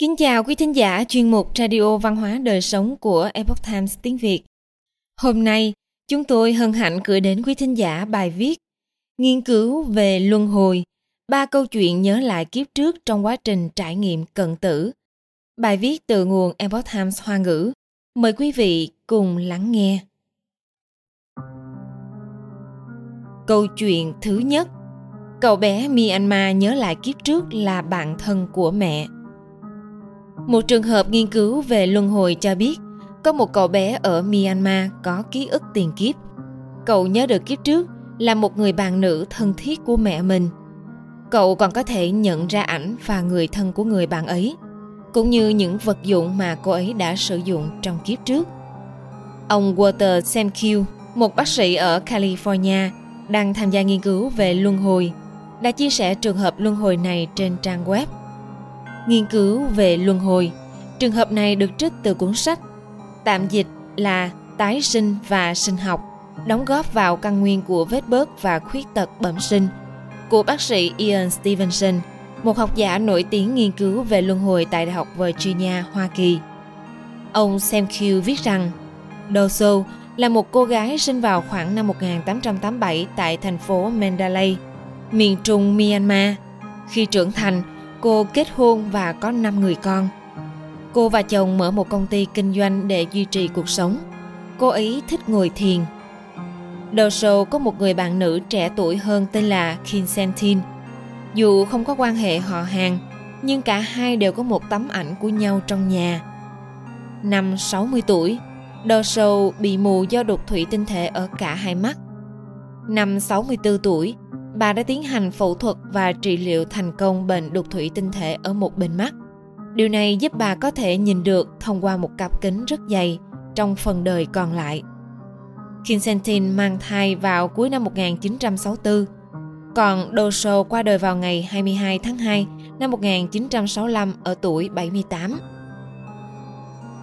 Kính chào quý thính giả chuyên mục Radio Văn hóa Đời Sống của Epoch Times tiếng Việt. Hôm nay, chúng tôi hân hạnh gửi đến quý thính giả bài viết Nghiên cứu về luân hồi, ba câu chuyện nhớ lại kiếp trước trong quá trình trải nghiệm cận tử. Bài viết từ nguồn Epoch Times Hoa ngữ. Mời quý vị cùng lắng nghe. Câu chuyện thứ nhất Cậu bé Myanmar nhớ lại kiếp trước là bạn thân của mẹ. Một trường hợp nghiên cứu về luân hồi cho biết có một cậu bé ở Myanmar có ký ức tiền kiếp. Cậu nhớ được kiếp trước là một người bạn nữ thân thiết của mẹ mình. Cậu còn có thể nhận ra ảnh và người thân của người bạn ấy, cũng như những vật dụng mà cô ấy đã sử dụng trong kiếp trước. Ông Walter Semkiw, một bác sĩ ở California, đang tham gia nghiên cứu về luân hồi, đã chia sẻ trường hợp luân hồi này trên trang web nghiên cứu về luân hồi. Trường hợp này được trích từ cuốn sách tạm dịch là tái sinh và sinh học, đóng góp vào căn nguyên của vết bớt và khuyết tật bẩm sinh của bác sĩ Ian Stevenson, một học giả nổi tiếng nghiên cứu về luân hồi tại Đại học Virginia, Hoa Kỳ. Ông Sam Q viết rằng, Doso là một cô gái sinh vào khoảng năm 1887 tại thành phố Mandalay, miền trung Myanmar. Khi trưởng thành, Cô kết hôn và có 5 người con. Cô và chồng mở một công ty kinh doanh để duy trì cuộc sống. Cô ấy thích ngồi thiền. Đầu show có một người bạn nữ trẻ tuổi hơn tên là Kinsentin. Dù không có quan hệ họ hàng, nhưng cả hai đều có một tấm ảnh của nhau trong nhà. Năm 60 tuổi, Đầu show bị mù do đột thủy tinh thể ở cả hai mắt. Năm 64 tuổi, bà đã tiến hành phẫu thuật và trị liệu thành công bệnh đục thủy tinh thể ở một bên mắt. Điều này giúp bà có thể nhìn được thông qua một cặp kính rất dày trong phần đời còn lại. Kinsentin mang thai vào cuối năm 1964, còn Doso qua đời vào ngày 22 tháng 2 năm 1965 ở tuổi 78.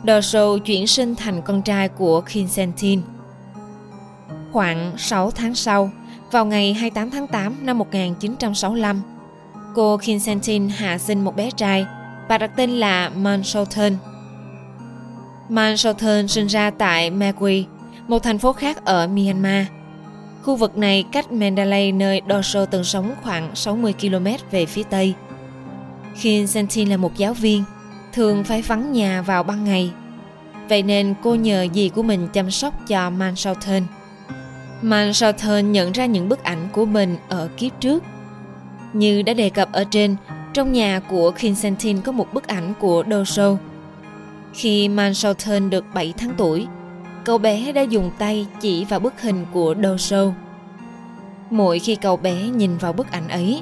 Doso chuyển sinh thành con trai của Kinsentin. Khoảng 6 tháng sau, vào ngày 28 tháng 8 năm 1965, cô Kim hạ sinh một bé trai và đặt tên là Man Sultan. Sinh ra tại Magui, một thành phố khác ở Myanmar. Khu vực này cách Mandalay nơi Doso từng sống khoảng 60 km về phía tây. Kim là một giáo viên, thường phải vắng nhà vào ban ngày. Vậy nên cô nhờ dì của mình chăm sóc cho Man Sultan. Nhận ra những bức ảnh của mình ở kiếp trước. Như đã đề cập ở trên, trong nhà của Kinsentin có một bức ảnh của Doso. Khi Man được 7 tháng tuổi, cậu bé đã dùng tay chỉ vào bức hình của Doso. Mỗi khi cậu bé nhìn vào bức ảnh ấy,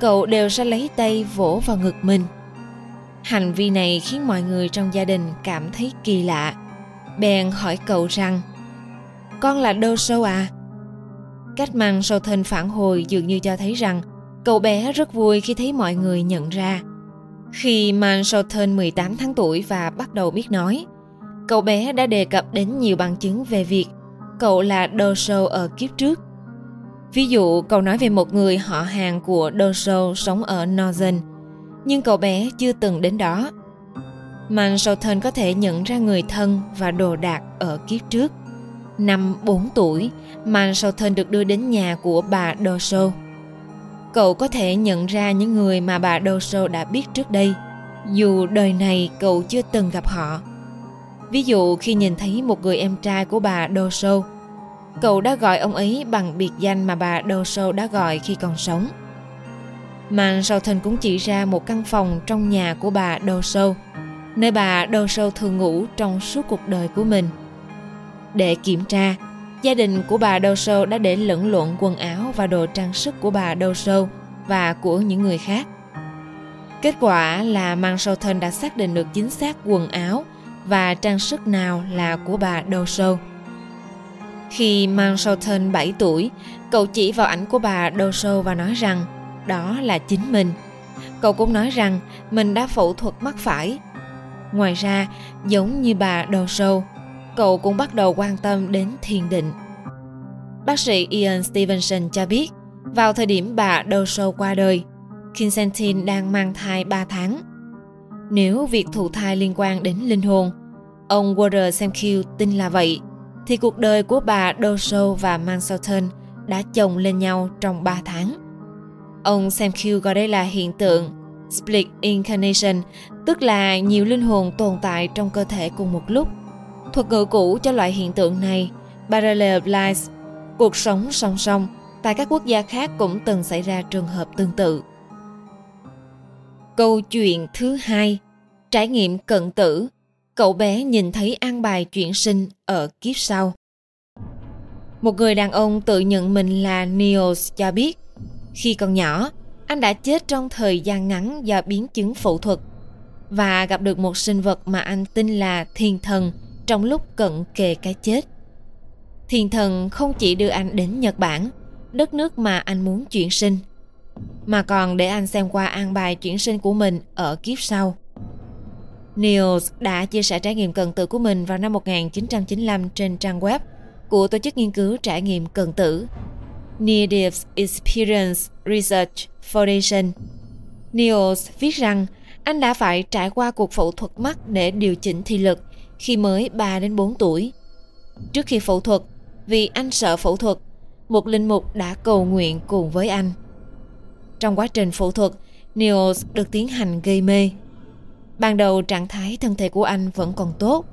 cậu đều sẽ lấy tay vỗ vào ngực mình. Hành vi này khiến mọi người trong gia đình cảm thấy kỳ lạ. Bèn hỏi cậu rằng con là đô sâu à? Cách mang sâu thân phản hồi dường như cho thấy rằng cậu bé rất vui khi thấy mọi người nhận ra. Khi Man Southern 18 tháng tuổi và bắt đầu biết nói, cậu bé đã đề cập đến nhiều bằng chứng về việc cậu là Doso ở kiếp trước. Ví dụ, cậu nói về một người họ hàng của Doso sống ở Northern, nhưng cậu bé chưa từng đến đó. Man Southern có thể nhận ra người thân và đồ đạc ở kiếp trước. Năm 4 tuổi, Man được đưa đến nhà của bà Doso. Cậu có thể nhận ra những người mà bà Doso đã biết trước đây, dù đời này cậu chưa từng gặp họ. Ví dụ khi nhìn thấy một người em trai của bà Doso, cậu đã gọi ông ấy bằng biệt danh mà bà Doso đã gọi khi còn sống. Man cũng chỉ ra một căn phòng trong nhà của bà Doso, nơi bà Doso thường ngủ trong suốt cuộc đời của mình – để kiểm tra, gia đình của bà Đâu Sâu đã để lẫn lộn quần áo và đồ trang sức của bà Đâu Sâu và của những người khác. Kết quả là Mang Sâu Thân đã xác định được chính xác quần áo và trang sức nào là của bà Đâu Sâu. Khi Mang Sâu Thân 7 tuổi, cậu chỉ vào ảnh của bà Đâu Sâu và nói rằng đó là chính mình. Cậu cũng nói rằng mình đã phẫu thuật mắt phải. Ngoài ra, giống như bà Đâu Sâu, cậu cũng bắt đầu quan tâm đến thiền định. Bác sĩ Ian Stevenson cho biết, vào thời điểm bà Doso qua đời, Kinsentin đang mang thai 3 tháng. Nếu việc thụ thai liên quan đến linh hồn, ông Walter Samkill tin là vậy, thì cuộc đời của bà Doso và Mansalton đã chồng lên nhau trong 3 tháng. Ông Samkill gọi đây là hiện tượng split incarnation, tức là nhiều linh hồn tồn tại trong cơ thể cùng một lúc. Thuật ngữ cũ cho loại hiện tượng này, parallel lives, cuộc sống song song, tại các quốc gia khác cũng từng xảy ra trường hợp tương tự. Câu chuyện thứ hai, trải nghiệm cận tử, cậu bé nhìn thấy an bài chuyển sinh ở kiếp sau. Một người đàn ông tự nhận mình là Niels cho biết, khi còn nhỏ, anh đã chết trong thời gian ngắn do biến chứng phẫu thuật và gặp được một sinh vật mà anh tin là thiên thần trong lúc cận kề cái chết. Thiên thần không chỉ đưa anh đến Nhật Bản, đất nước mà anh muốn chuyển sinh, mà còn để anh xem qua an bài chuyển sinh của mình ở kiếp sau. Niels đã chia sẻ trải nghiệm cận tử của mình vào năm 1995 trên trang web của tổ chức nghiên cứu trải nghiệm cận tử Near Death Experience Research Foundation. Niels viết rằng anh đã phải trải qua cuộc phẫu thuật mắt để điều chỉnh thị lực khi mới 3 đến 4 tuổi. Trước khi phẫu thuật, vì anh sợ phẫu thuật, một linh mục đã cầu nguyện cùng với anh. Trong quá trình phẫu thuật, Niels được tiến hành gây mê. Ban đầu trạng thái thân thể của anh vẫn còn tốt,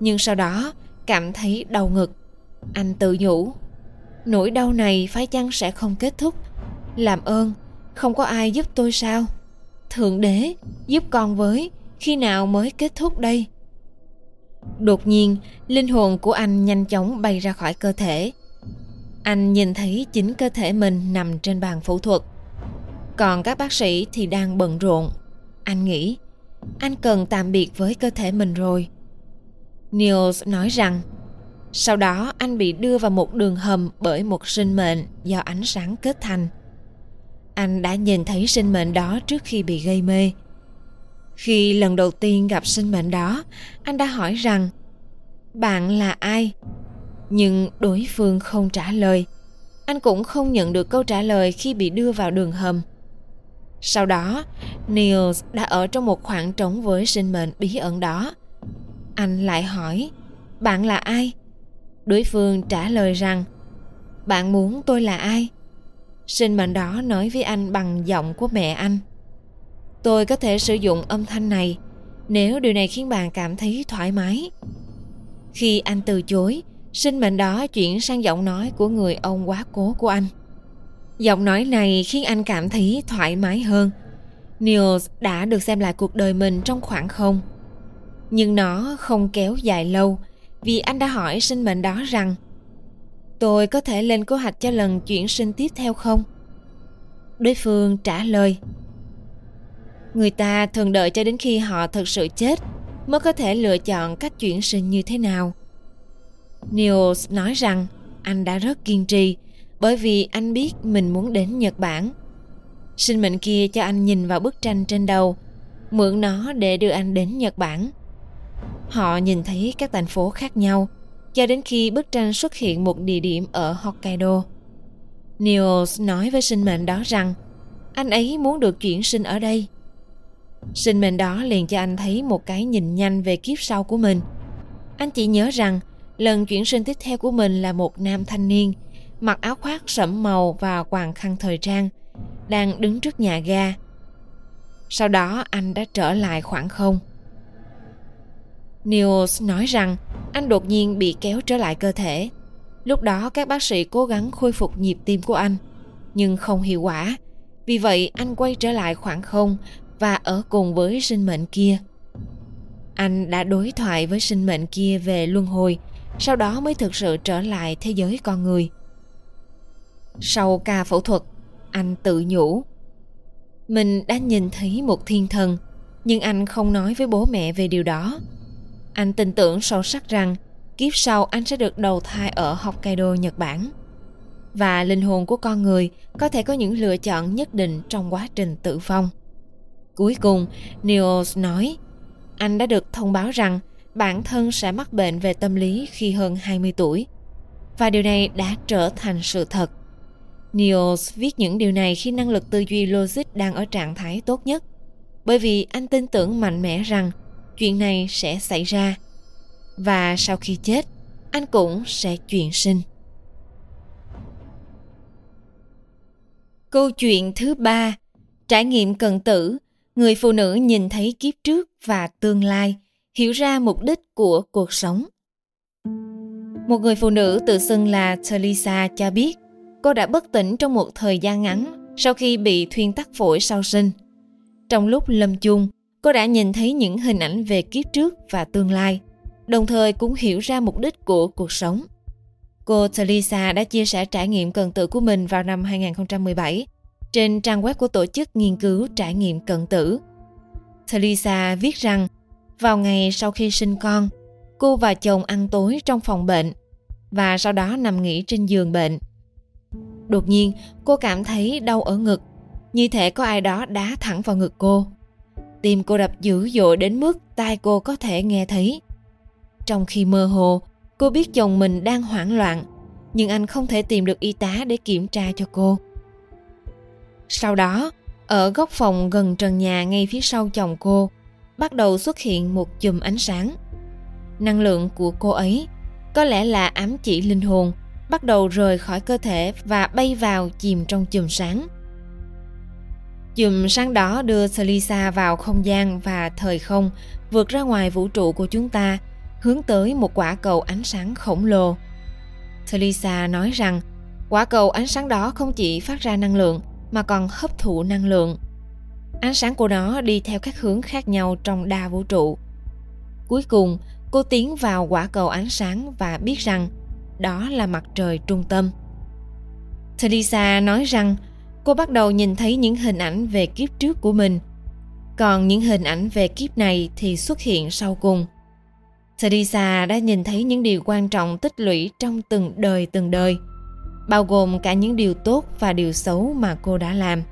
nhưng sau đó cảm thấy đau ngực. Anh tự nhủ, nỗi đau này phải chăng sẽ không kết thúc? Làm ơn, không có ai giúp tôi sao? Thượng đế, giúp con với, khi nào mới kết thúc đây? Đột nhiên, linh hồn của anh nhanh chóng bay ra khỏi cơ thể. Anh nhìn thấy chính cơ thể mình nằm trên bàn phẫu thuật. Còn các bác sĩ thì đang bận rộn. Anh nghĩ, anh cần tạm biệt với cơ thể mình rồi. Niels nói rằng, sau đó anh bị đưa vào một đường hầm bởi một sinh mệnh do ánh sáng kết thành. Anh đã nhìn thấy sinh mệnh đó trước khi bị gây mê. Khi lần đầu tiên gặp sinh mệnh đó, anh đã hỏi rằng Bạn là ai? Nhưng đối phương không trả lời. Anh cũng không nhận được câu trả lời khi bị đưa vào đường hầm. Sau đó, Niels đã ở trong một khoảng trống với sinh mệnh bí ẩn đó. Anh lại hỏi, bạn là ai? Đối phương trả lời rằng, bạn muốn tôi là ai? Sinh mệnh đó nói với anh bằng giọng của mẹ anh. Tôi có thể sử dụng âm thanh này nếu điều này khiến bạn cảm thấy thoải mái. Khi anh từ chối, sinh mệnh đó chuyển sang giọng nói của người ông quá cố của anh. Giọng nói này khiến anh cảm thấy thoải mái hơn. Niels đã được xem lại cuộc đời mình trong khoảng không. Nhưng nó không kéo dài lâu vì anh đã hỏi sinh mệnh đó rằng Tôi có thể lên kế hoạch cho lần chuyển sinh tiếp theo không? Đối phương trả lời Người ta thường đợi cho đến khi họ thực sự chết mới có thể lựa chọn cách chuyển sinh như thế nào. Niels nói rằng anh đã rất kiên trì bởi vì anh biết mình muốn đến Nhật Bản. Sinh mệnh kia cho anh nhìn vào bức tranh trên đầu, mượn nó để đưa anh đến Nhật Bản. Họ nhìn thấy các thành phố khác nhau cho đến khi bức tranh xuất hiện một địa điểm ở Hokkaido. Niels nói với sinh mệnh đó rằng anh ấy muốn được chuyển sinh ở đây. Sinh mệnh đó liền cho anh thấy một cái nhìn nhanh về kiếp sau của mình. Anh chỉ nhớ rằng lần chuyển sinh tiếp theo của mình là một nam thanh niên mặc áo khoác sẫm màu và quàng khăn thời trang, đang đứng trước nhà ga. Sau đó anh đã trở lại khoảng không. Niels nói rằng anh đột nhiên bị kéo trở lại cơ thể. Lúc đó các bác sĩ cố gắng khôi phục nhịp tim của anh, nhưng không hiệu quả. Vì vậy anh quay trở lại khoảng không và ở cùng với sinh mệnh kia. Anh đã đối thoại với sinh mệnh kia về luân hồi, sau đó mới thực sự trở lại thế giới con người. Sau ca phẫu thuật, anh tự nhủ. Mình đã nhìn thấy một thiên thần, nhưng anh không nói với bố mẹ về điều đó. Anh tin tưởng sâu sắc rằng kiếp sau anh sẽ được đầu thai ở Hokkaido, Nhật Bản. Và linh hồn của con người có thể có những lựa chọn nhất định trong quá trình tử vong. Cuối cùng, Niels nói, anh đã được thông báo rằng bản thân sẽ mắc bệnh về tâm lý khi hơn 20 tuổi. Và điều này đã trở thành sự thật. Niels viết những điều này khi năng lực tư duy logic đang ở trạng thái tốt nhất. bởi vì anh tin tưởng mạnh mẽ rằng chuyện này sẽ xảy ra và sau khi chết anh cũng sẽ chuyển sinh câu chuyện thứ ba trải nghiệm cận tử người phụ nữ nhìn thấy kiếp trước và tương lai hiểu ra mục đích của cuộc sống một người phụ nữ tự xưng là Teresa cho biết cô đã bất tỉnh trong một thời gian ngắn sau khi bị thuyên tắc phổi sau sinh. Trong lúc lâm chung, cô đã nhìn thấy những hình ảnh về kiếp trước và tương lai, đồng thời cũng hiểu ra mục đích của cuộc sống. Cô Teresa đã chia sẻ trải nghiệm cận tử của mình vào năm 2017 trên trang web của tổ chức nghiên cứu trải nghiệm cận tử. Theresa viết rằng, vào ngày sau khi sinh con, cô và chồng ăn tối trong phòng bệnh và sau đó nằm nghỉ trên giường bệnh. Đột nhiên, cô cảm thấy đau ở ngực, như thể có ai đó đá thẳng vào ngực cô. Tim cô đập dữ dội đến mức tai cô có thể nghe thấy. Trong khi mơ hồ, cô biết chồng mình đang hoảng loạn, nhưng anh không thể tìm được y tá để kiểm tra cho cô. Sau đó, ở góc phòng gần trần nhà ngay phía sau chồng cô, bắt đầu xuất hiện một chùm ánh sáng. Năng lượng của cô ấy có lẽ là ám chỉ linh hồn bắt đầu rời khỏi cơ thể và bay vào chìm trong chùm sáng. Chùm sáng đó đưa Selisa vào không gian và thời không, vượt ra ngoài vũ trụ của chúng ta, hướng tới một quả cầu ánh sáng khổng lồ. Selisa nói rằng quả cầu ánh sáng đó không chỉ phát ra năng lượng mà còn hấp thụ năng lượng. Ánh sáng của nó đi theo các hướng khác nhau trong đa vũ trụ. Cuối cùng, cô tiến vào quả cầu ánh sáng và biết rằng đó là mặt trời trung tâm. Teresa nói rằng cô bắt đầu nhìn thấy những hình ảnh về kiếp trước của mình, còn những hình ảnh về kiếp này thì xuất hiện sau cùng. Teresa đã nhìn thấy những điều quan trọng tích lũy trong từng đời từng đời, bao gồm cả những điều tốt và điều xấu mà cô đã làm.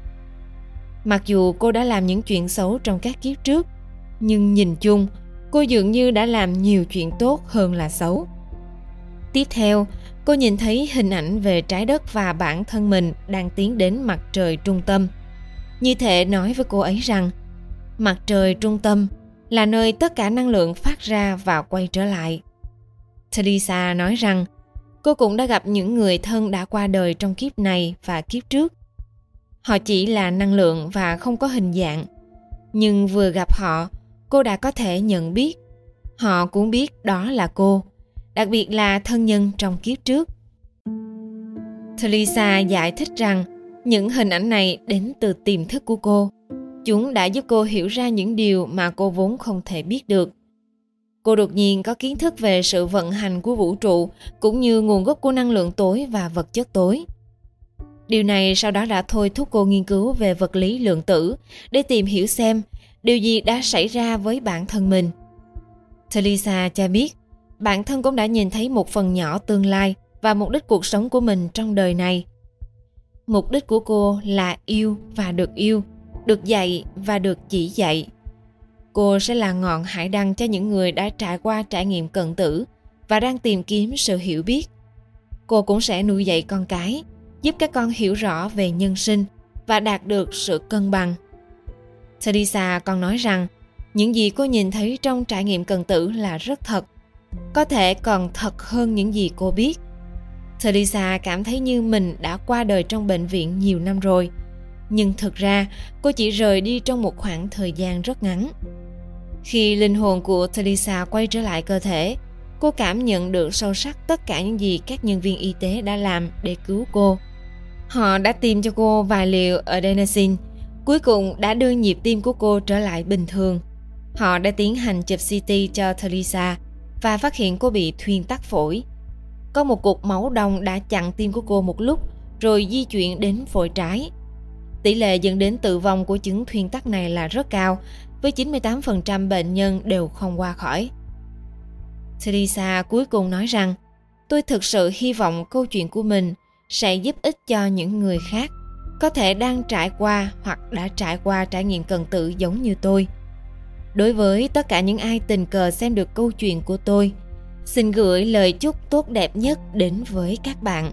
Mặc dù cô đã làm những chuyện xấu trong các kiếp trước, nhưng nhìn chung, cô dường như đã làm nhiều chuyện tốt hơn là xấu. Tiếp theo, cô nhìn thấy hình ảnh về trái đất và bản thân mình đang tiến đến mặt trời trung tâm. Như thể nói với cô ấy rằng, mặt trời trung tâm là nơi tất cả năng lượng phát ra và quay trở lại. Teresa nói rằng, cô cũng đã gặp những người thân đã qua đời trong kiếp này và kiếp trước. Họ chỉ là năng lượng và không có hình dạng. Nhưng vừa gặp họ, cô đã có thể nhận biết. Họ cũng biết đó là cô đặc biệt là thân nhân trong kiếp trước. Theresa giải thích rằng những hình ảnh này đến từ tiềm thức của cô. Chúng đã giúp cô hiểu ra những điều mà cô vốn không thể biết được. Cô đột nhiên có kiến thức về sự vận hành của vũ trụ, cũng như nguồn gốc của năng lượng tối và vật chất tối. Điều này sau đó đã thôi thúc cô nghiên cứu về vật lý lượng tử để tìm hiểu xem điều gì đã xảy ra với bản thân mình. Teresa cho biết, bản thân cũng đã nhìn thấy một phần nhỏ tương lai và mục đích cuộc sống của mình trong đời này mục đích của cô là yêu và được yêu, được dạy và được chỉ dạy cô sẽ là ngọn hải đăng cho những người đã trải qua trải nghiệm cận tử và đang tìm kiếm sự hiểu biết. Cô cũng sẽ nuôi dạy con cái, giúp các con hiểu rõ về nhân sinh và đạt được sự cân bằng. Teresa còn nói rằng, những gì cô nhìn thấy trong trải nghiệm cận tử là rất thật, có thể còn thật hơn những gì cô biết. Teresa cảm thấy như mình đã qua đời trong bệnh viện nhiều năm rồi nhưng thực ra, cô chỉ rời đi trong một khoảng thời gian rất ngắn khi linh hồn của Thalisa quay trở lại cơ thể, cô cảm nhận được sâu sắc tất cả những gì các nhân viên y tế đã làm để cứu cô họ đã tìm cho cô vài liều adenosine, cuối cùng đã đưa nhịp tim của cô trở lại bình thường họ đã tiến hành chụp ct cho Theresa và phát hiện cô bị thuyên tắc phổi. Có một cục máu đông đã chặn tim của cô một lúc, rồi di chuyển đến phổi trái. Tỷ lệ dẫn đến tử vong của chứng thuyên tắc này là rất cao, với 98% bệnh nhân đều không qua khỏi. Teresa cuối cùng nói rằng, tôi thực sự hy vọng câu chuyện của mình sẽ giúp ích cho những người khác, có thể đang trải qua hoặc đã trải qua trải nghiệm cần tự giống như tôi – Đối với tất cả những ai tình cờ xem được câu chuyện của tôi, xin gửi lời chúc tốt đẹp nhất đến với các bạn.